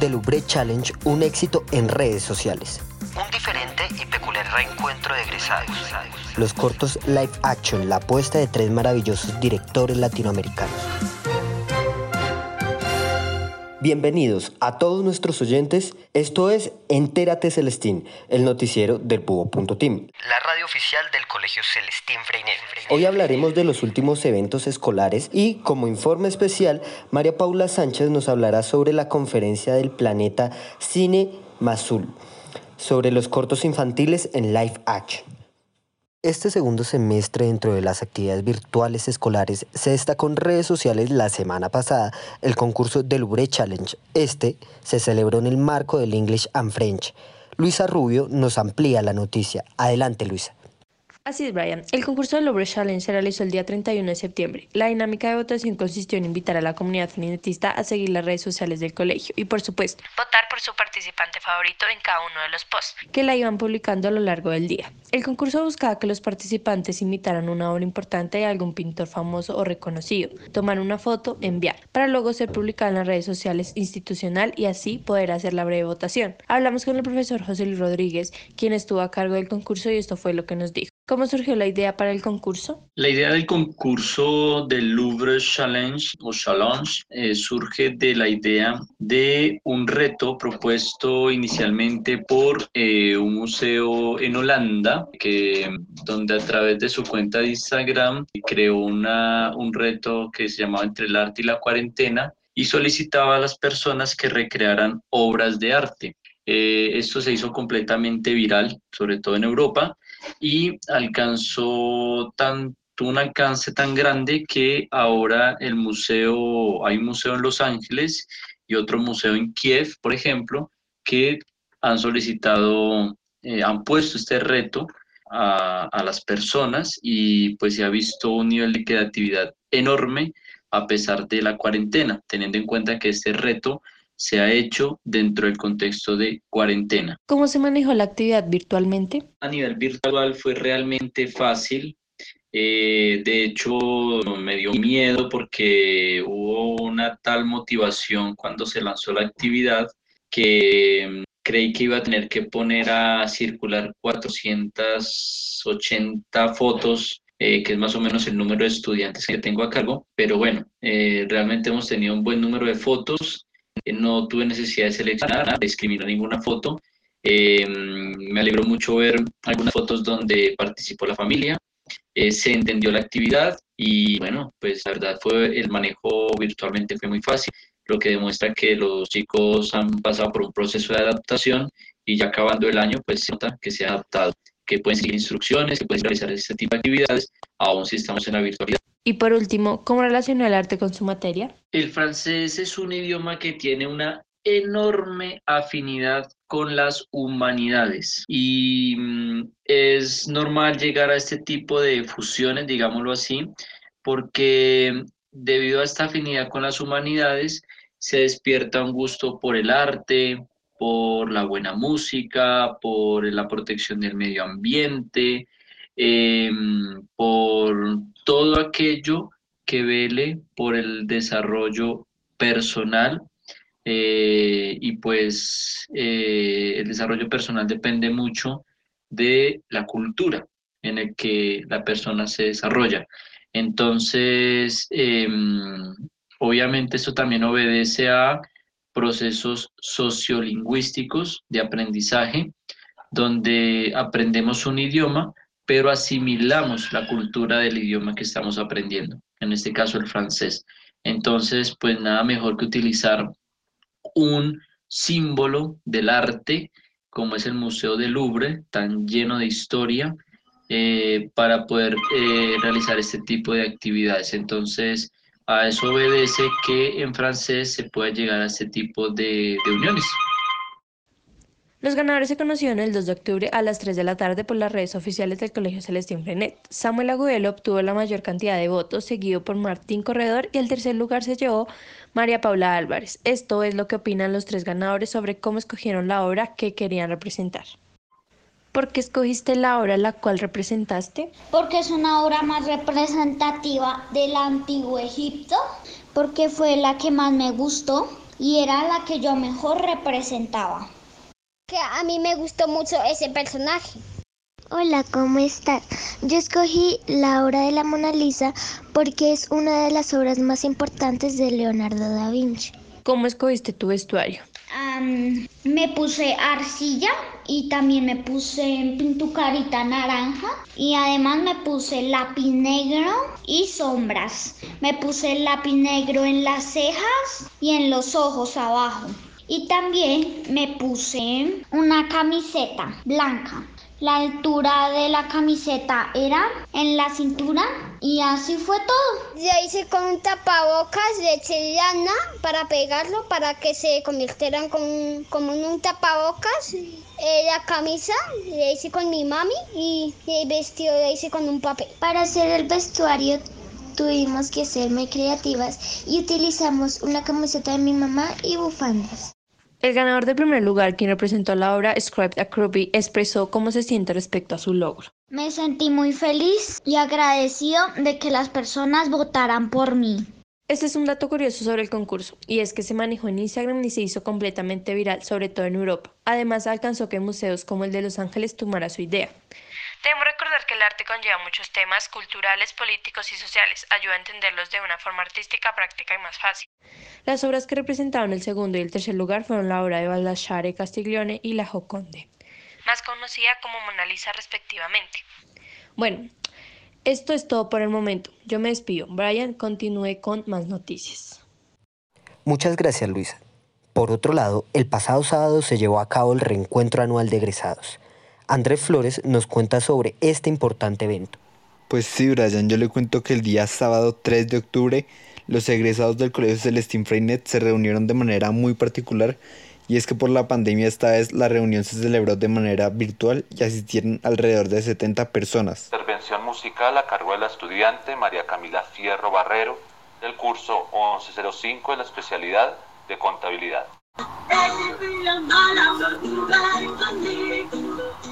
del Ubre Challenge un éxito en redes sociales. Un diferente y peculiar reencuentro de egresados. Los cortos live action, la apuesta de tres maravillosos directores latinoamericanos. Bienvenidos a todos nuestros oyentes. Esto es Entérate Celestín, el noticiero del Búho.team. La radio oficial del Colegio Celestín Freinet. Hoy hablaremos de los últimos eventos escolares y, como informe especial, María Paula Sánchez nos hablará sobre la conferencia del planeta Cine Mazul, sobre los cortos infantiles en live action. Este segundo semestre dentro de las actividades virtuales escolares se destacó en redes sociales la semana pasada el concurso del Ubre Challenge. Este se celebró en el marco del English and French. Luisa Rubio nos amplía la noticia. Adelante, Luisa. Así es, Brian. El concurso del Lobre Challenge se realizó el día 31 de septiembre. La dinámica de votación consistió en invitar a la comunidad feminista a seguir las redes sociales del colegio y, por supuesto, votar por su participante favorito en cada uno de los posts que la iban publicando a lo largo del día. El concurso buscaba que los participantes imitaran una obra importante de algún pintor famoso o reconocido, tomar una foto, enviar, para luego ser publicada en las redes sociales institucional y así poder hacer la breve votación. Hablamos con el profesor José Luis Rodríguez, quien estuvo a cargo del concurso y esto fue lo que nos dijo. ¿Cómo surgió la idea para el concurso? La idea del concurso del Louvre Challenge o Challenge eh, surge de la idea de un reto propuesto inicialmente por eh, un museo en Holanda, que, donde a través de su cuenta de Instagram creó una, un reto que se llamaba Entre el arte y la cuarentena y solicitaba a las personas que recrearan obras de arte. Eh, esto se hizo completamente viral, sobre todo en Europa, y alcanzó tanto un alcance tan grande que ahora el museo, hay un museo en Los Ángeles y otro museo en Kiev, por ejemplo, que han solicitado, eh, han puesto este reto a, las personas y pues se ha visto un nivel de creatividad enorme a pesar de la cuarentena, teniendo en cuenta que este reto se ha hecho dentro del contexto de cuarentena. ¿Cómo se manejó la actividad virtualmente? A nivel virtual fue realmente fácil. Eh, de hecho, me dio miedo porque hubo una tal motivación cuando se lanzó la actividad que mm, creí que iba a tener que poner a circular 480 fotos eh, que es más o menos el número de estudiantes que tengo a cargo, pero bueno, eh, realmente hemos tenido un buen número de fotos no tuve necesidad de seleccionar, de discriminar ninguna foto. Eh, me alegró mucho ver algunas fotos donde participó la familia, eh, se entendió la actividad y bueno, pues la verdad fue el manejo virtualmente fue muy fácil, lo que demuestra que los chicos han pasado por un proceso de adaptación y ya acabando el año, pues se nota que se ha adaptado, que pueden seguir instrucciones, que pueden realizar este tipo de actividades, aún si estamos en la virtualidad. Y por último, ¿cómo relaciona el arte con su materia? El francés es un idioma que tiene una enorme afinidad con las humanidades y mm, es normal llegar a este tipo de fusiones, digámoslo así, porque debido a esta afinidad con las humanidades se despierta un gusto por el arte, por la buena música, por la protección del medio ambiente, eh, por todo aquello que vele por el desarrollo personal eh, y pues eh, el desarrollo personal depende mucho de la cultura en el que la persona se desarrolla. Entonces, em, obviamente esto también obedece a procesos sociolingüísticos de aprendizaje, donde aprendemos un idioma, pero asimilamos la cultura del idioma que estamos aprendiendo, en este caso el francés. Entonces, pues nada mejor que utilizar un símbolo del arte, como es el Museo del Louvre, tan lleno de historia, eh, para poder eh, realizar este tipo de actividades. Entonces, a eso obedece que en francés se pueda llegar a este tipo de, de uniones. Los ganadores se conocieron el 2 de octubre a las 3 de la tarde por las redes oficiales del Colegio Celestín Frenet. Samuel Agudelo obtuvo la mayor cantidad de votos, seguido por Martín Corredor, y el tercer lugar se llevó María Paula Álvarez. Esto es lo que opinan los tres ganadores sobre cómo escogieron la obra que querían representar. ¿Por qué escogiste la obra la cual representaste? Porque es una obra más representativa del antiguo Egipto, porque fue la que más me gustó y era la que yo mejor representaba que a mí me gustó mucho ese personaje. Hola, ¿cómo estás? Yo escogí la obra de la Mona Lisa porque es una de las obras más importantes de Leonardo da Vinci. ¿Cómo escogiste tu vestuario? me puse arcilla y también me puse pintucarita naranja y además me puse lápiz negro y sombras. Me puse lápiz negro en las cejas y en los ojos abajo. Y también me puse una camiseta blanca. La altura de la camiseta era en la cintura y así fue todo. Ya hice con un tapabocas de chelana para pegarlo para que se convirtieran como, como en un tapabocas. Eh, la camisa la hice con mi mami y el vestido la hice con un papel. Para hacer el vestuario tuvimos que ser muy creativas y utilizamos una camiseta de mi mamá y bufandas. El ganador del primer lugar, quien representó la obra Script a Kirby, expresó cómo se siente respecto a su logro. Me sentí muy feliz y agradecido de que las personas votaran por mí. Este es un dato curioso sobre el concurso, y es que se manejó en Instagram y se hizo completamente viral, sobre todo en Europa. Además, alcanzó que museos como el de Los Ángeles tomara su idea. Debemos recordar que el arte conlleva muchos temas culturales, políticos y sociales, ayuda a entenderlos de una forma artística, práctica y más fácil. Las obras que representaron el segundo y el tercer lugar fueron la obra de Baldassare Castiglione y La Joconde, más conocida como Mona Lisa respectivamente. Bueno, esto es todo por el momento. Yo me despido. Brian, continúe con más noticias. Muchas gracias, Luisa. Por otro lado, el pasado sábado se llevó a cabo el reencuentro anual de egresados. Andrés Flores nos cuenta sobre este importante evento. Pues sí, Brian, yo le cuento que el día sábado 3 de octubre los egresados del Colegio Celestín Freinet se reunieron de manera muy particular y es que por la pandemia esta vez la reunión se celebró de manera virtual y asistieron alrededor de 70 personas. Intervención musical a cargo de la estudiante María Camila Fierro Barrero del curso 1105 de la especialidad de contabilidad.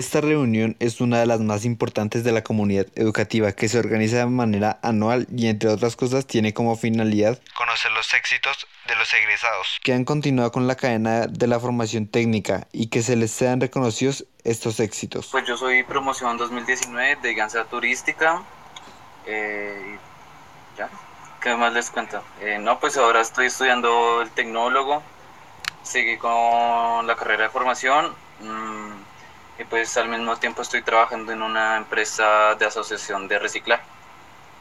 Esta reunión es una de las más importantes de la comunidad educativa que se organiza de manera anual y entre otras cosas tiene como finalidad conocer los éxitos de los egresados que han continuado con la cadena de la formación técnica y que se les sean reconocidos estos éxitos. Pues yo soy promoción 2019 de Gansa Turística. Eh, ¿Ya? ¿Qué más les cuento? Eh, no, pues ahora estoy estudiando el tecnólogo. Seguí con la carrera de formación. Mm, y pues al mismo tiempo estoy trabajando en una empresa de asociación de reciclaje.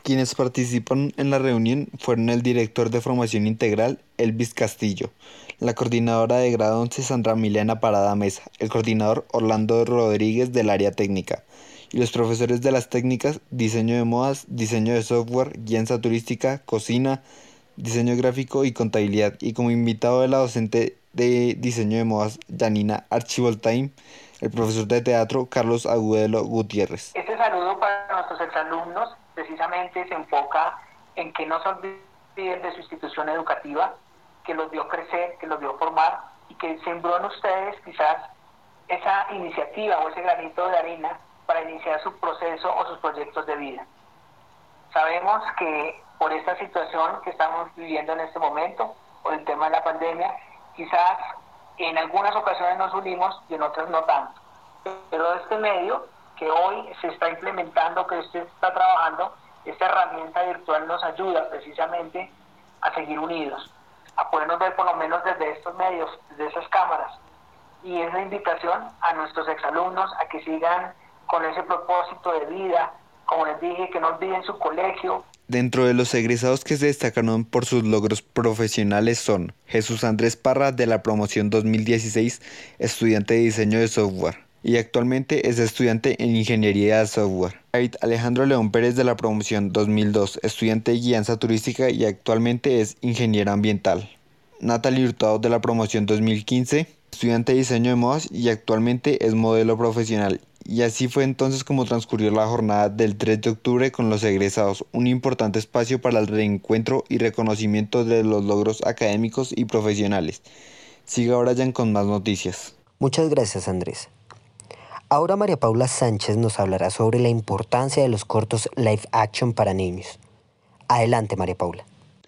Quienes participan en la reunión fueron el director de formación integral, Elvis Castillo, la coordinadora de grado 11, Sandra Milena Parada Mesa, el coordinador Orlando Rodríguez del área técnica, y los profesores de las técnicas, diseño de modas, diseño de software, guianza turística, cocina, diseño gráfico y contabilidad, y como invitado de la docente de diseño de modas, Janina Archivoltaim, el profesor de teatro Carlos Agudelo Gutiérrez. Este saludo para nuestros exalumnos precisamente se enfoca en que no se olviden de su institución educativa, que los vio crecer, que los vio formar y que sembró en ustedes quizás esa iniciativa o ese granito de arena para iniciar su proceso o sus proyectos de vida. Sabemos que por esta situación que estamos viviendo en este momento, por el tema de la pandemia, quizás en algunas ocasiones nos unimos y en otras no tanto. Pero este medio que hoy se está implementando, que usted está trabajando, esta herramienta virtual nos ayuda precisamente a seguir unidos, a podernos ver por lo menos desde estos medios, desde esas cámaras. Y es la invitación a nuestros exalumnos a que sigan con ese propósito de vida, como les dije, que no olviden su colegio, Dentro de los egresados que se destacaron por sus logros profesionales son Jesús Andrés Parra de la promoción 2016, estudiante de diseño de software y actualmente es estudiante en ingeniería de software. Alejandro León Pérez de la promoción 2002, estudiante de guianza turística y actualmente es ingeniero ambiental. Natalie Hurtado de la promoción 2015, estudiante de diseño de modas y actualmente es modelo profesional y así fue entonces como transcurrió la jornada del 3 de octubre con los egresados, un importante espacio para el reencuentro y reconocimiento de los logros académicos y profesionales. Siga ahora ya con más noticias. Muchas gracias Andrés. Ahora María Paula Sánchez nos hablará sobre la importancia de los cortos live action para niños. Adelante María Paula.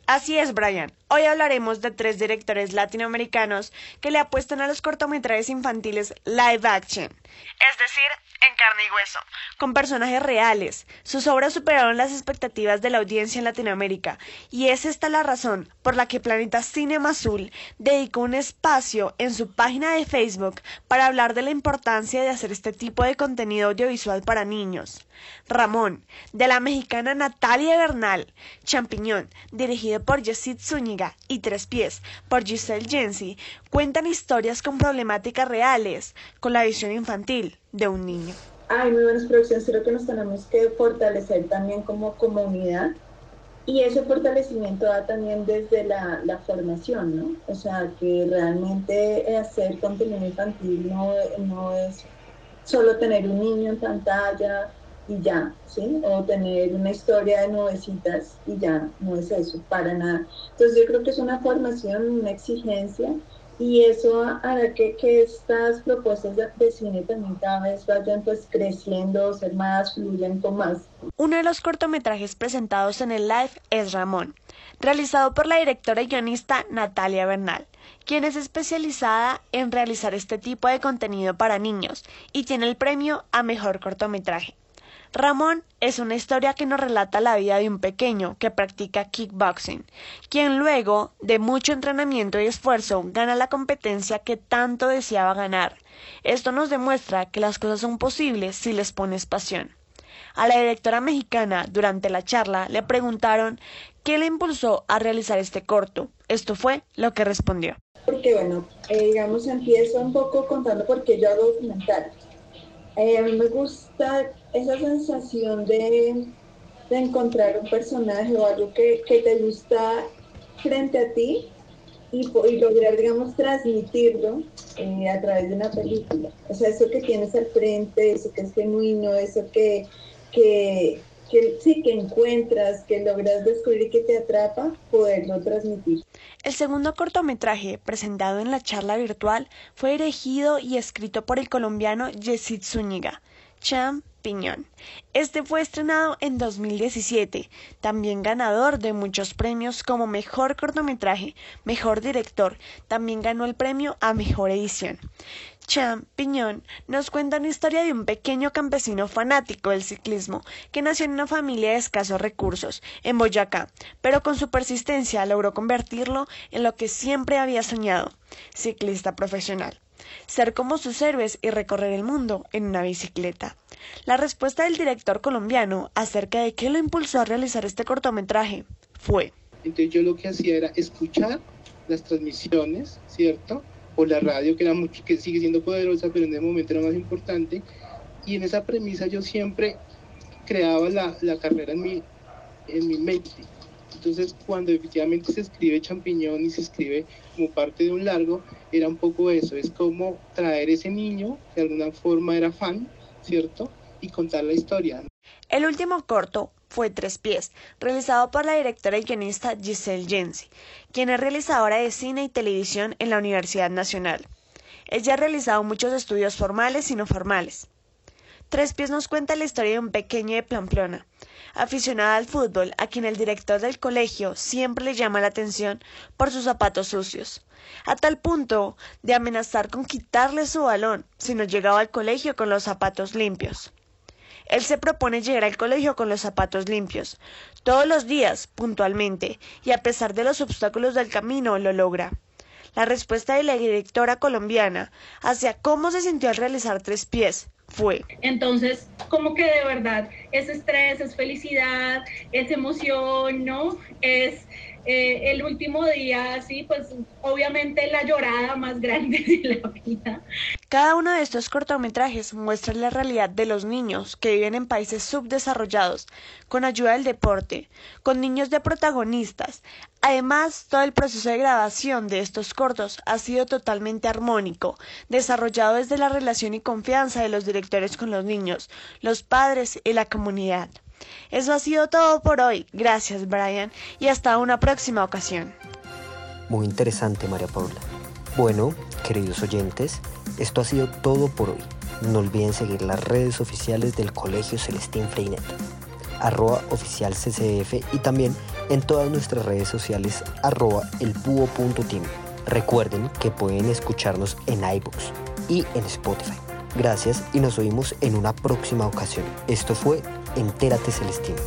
Así es, Brian. Hoy hablaremos de tres directores latinoamericanos que le apuestan a los cortometrajes infantiles live action, es decir, en carne y hueso, con personajes reales. Sus obras superaron las expectativas de la audiencia en Latinoamérica y es esta la razón por la que Planeta Cinema Azul dedicó un espacio en su página de Facebook para hablar de la importancia de hacer este tipo de contenido audiovisual para niños. Ramón, de la mexicana Natalia Bernal, Champiñón, dirigido por Jessit Zúñiga, y Tres Pies, por Giselle Jensi, cuentan historias con problemáticas reales, con la visión infantil de un niño. Hay muy buenas producciones, creo que nos tenemos que fortalecer también como comunidad y ese fortalecimiento da también desde la, la, formación, ¿no? O sea, que realmente hacer contenido infantil no, no es solo tener un niño en pantalla, y ya, ¿sí? O tener una historia de nubecitas y ya, no es eso, para nada. Entonces yo creo que es una formación, una exigencia y eso hará que, que estas propuestas de, cine también cada vez vayan pues creciendo, ser más, fluyan con más. Uno de los cortometrajes presentados en el live es Ramón, realizado por la directora y guionista Natalia Bernal, quien es especializada en realizar este tipo de contenido para niños y tiene el premio a mejor cortometraje. Ramón es una historia que nos relata la vida de un pequeño que practica kickboxing, quien luego de mucho entrenamiento y esfuerzo gana la competencia que tanto deseaba ganar. Esto nos demuestra que las cosas son posibles si les pones pasión. A la directora mexicana, durante la charla, le preguntaron qué le impulsó a realizar este corto. Esto fue lo que respondió. Porque bueno, eh, digamos, empiezo un poco contando por qué yo hago. Eh, a mí me gusta esa sensación de, encontrar un personaje o algo que, te gusta frente a ti y, lograr, digamos, transmitirlo eh, a través de una película. O sea, eso que tienes al frente, eso que es genuino, eso que, que, que que encuentras, que logras descubrir que te atrapa, poderlo transmitir. El segundo cortometraje presentado en la charla virtual fue dirigido y escrito por el colombiano Yesid Zúñiga, Champiñón. Este fue estrenado en 2017, también ganador de muchos premios como Mejor Cortometraje, Mejor Director, también ganó el premio a Mejor Edición. Champiñón nos cuenta una historia de un pequeño campesino fanático del ciclismo que nació en una familia de escasos recursos en Boyacá, pero con su persistencia logró convertirlo en lo que siempre había soñado, ciclista profesional. Ser como sus héroes y recorrer el mundo en una bicicleta. La respuesta del director colombiano acerca de qué lo impulsó a realizar este cortometraje fue. Entonces yo lo que hacía era escuchar las transmisiones, ¿cierto? O la radio, que, era mucho, que sigue siendo poderosa, pero en ese momento era más importante. Y en esa premisa yo siempre creaba la, la carrera en mi, en mi mente. Entonces, cuando efectivamente se escribe champiñón y se escribe como parte de un largo, era un poco eso, es como traer ese niño, que de alguna forma era fan, ¿cierto? Y contar la historia. El último corto fue Tres Pies, realizado por la directora y guionista Giselle Jensi, quien es realizadora de cine y televisión en la Universidad Nacional. Ella ha realizado muchos estudios formales y no formales. Tres Pies nos cuenta la historia de un pequeño de Pamplona, aficionada al fútbol, a quien el director del colegio siempre le llama la atención por sus zapatos sucios, a tal punto de amenazar con quitarle su balón si no llegaba al colegio con los zapatos limpios. Él se propone llegar al colegio con los zapatos limpios, todos los días, puntualmente, y a pesar de los obstáculos del camino, lo logra. La respuesta de la directora colombiana hacia cómo se sintió al realizar tres pies fue. Entonces, como que de verdad es estrés, es felicidad, es emoción, ¿no? Es eh, el último día, sí, pues obviamente la llorada más grande de la vida. Cada uno de estos cortometrajes muestra la realidad de los niños que viven en países subdesarrollados, con ayuda del deporte, con niños de protagonistas. Además, todo el proceso de grabación de estos cortos ha sido totalmente armónico, desarrollado desde la relación y confianza de los directores con los niños, los padres y la comunidad. Eso ha sido todo por hoy. Gracias, Brian, y hasta una próxima ocasión. Muy interesante, María Paula. Bueno, queridos oyentes, esto ha sido todo por hoy. No olviden seguir las redes oficiales del Colegio Celestín Freinet, arroba oficial CCF y también en todas nuestras redes sociales arroba elbúho.team. Recuerden que pueden escucharnos en iBooks y en Spotify. Gracias y nos oímos en una próxima ocasión. Esto fue Entérate Celestino.